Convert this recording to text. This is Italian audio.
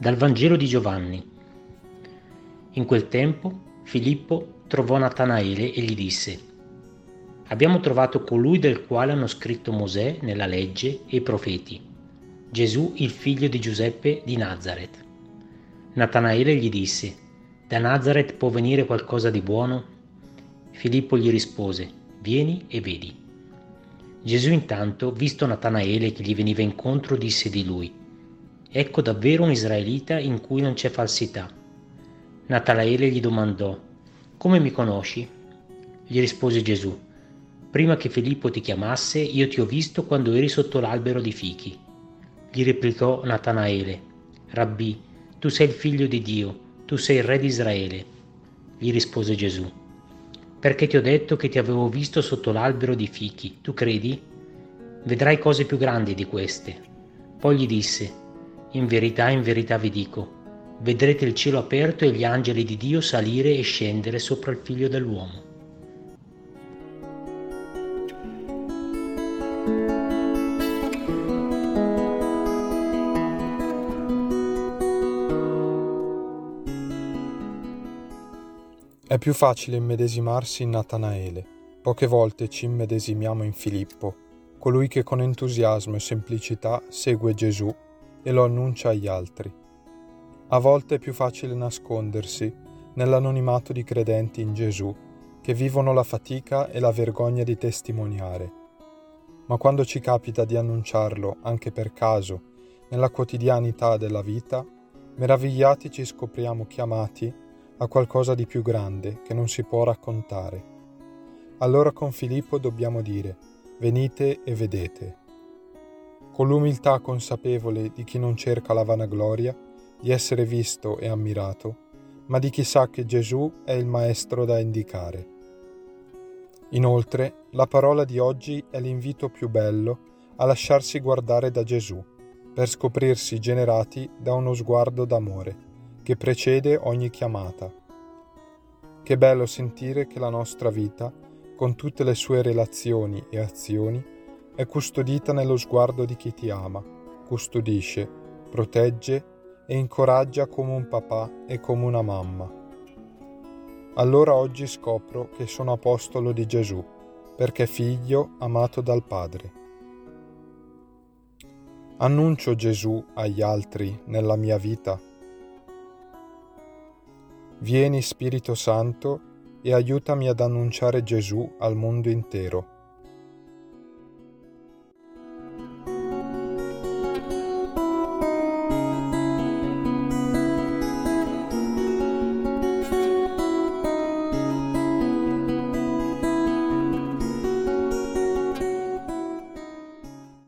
Dal Vangelo di Giovanni. In quel tempo Filippo trovò Natanaele e gli disse, Abbiamo trovato colui del quale hanno scritto Mosè nella legge e i profeti, Gesù il figlio di Giuseppe di Nazareth. Natanaele gli disse, Da Nazareth può venire qualcosa di buono? Filippo gli rispose, Vieni e vedi. Gesù intanto, visto Natanaele che gli veniva incontro, disse di lui, Ecco davvero un israelita in cui non c'è falsità. Natanaele gli domandò, Come mi conosci? Gli rispose Gesù, Prima che Filippo ti chiamasse, io ti ho visto quando eri sotto l'albero di fichi. Gli replicò Natanaele, Rabbì, tu sei il figlio di Dio, tu sei il re di Israele. Gli rispose Gesù, perché ti ho detto che ti avevo visto sotto l'albero di fichi, tu credi? Vedrai cose più grandi di queste. Poi gli disse, in verità, in verità vi dico, vedrete il cielo aperto e gli angeli di Dio salire e scendere sopra il figlio dell'uomo. È più facile immedesimarsi in Natanaele. Poche volte ci immedesimiamo in Filippo, colui che con entusiasmo e semplicità segue Gesù e lo annuncia agli altri. A volte è più facile nascondersi nell'anonimato di credenti in Gesù che vivono la fatica e la vergogna di testimoniare. Ma quando ci capita di annunciarlo, anche per caso, nella quotidianità della vita, meravigliati ci scopriamo chiamati a qualcosa di più grande che non si può raccontare. Allora con Filippo dobbiamo dire, venite e vedete con l'umiltà consapevole di chi non cerca la vanagloria, di essere visto e ammirato, ma di chi sa che Gesù è il Maestro da indicare. Inoltre, la parola di oggi è l'invito più bello a lasciarsi guardare da Gesù, per scoprirsi generati da uno sguardo d'amore che precede ogni chiamata. Che bello sentire che la nostra vita, con tutte le sue relazioni e azioni, è custodita nello sguardo di chi ti ama, custodisce, protegge e incoraggia come un papà e come una mamma. Allora oggi scopro che sono apostolo di Gesù, perché figlio amato dal Padre. Annuncio Gesù agli altri nella mia vita. Vieni Spirito Santo e aiutami ad annunciare Gesù al mondo intero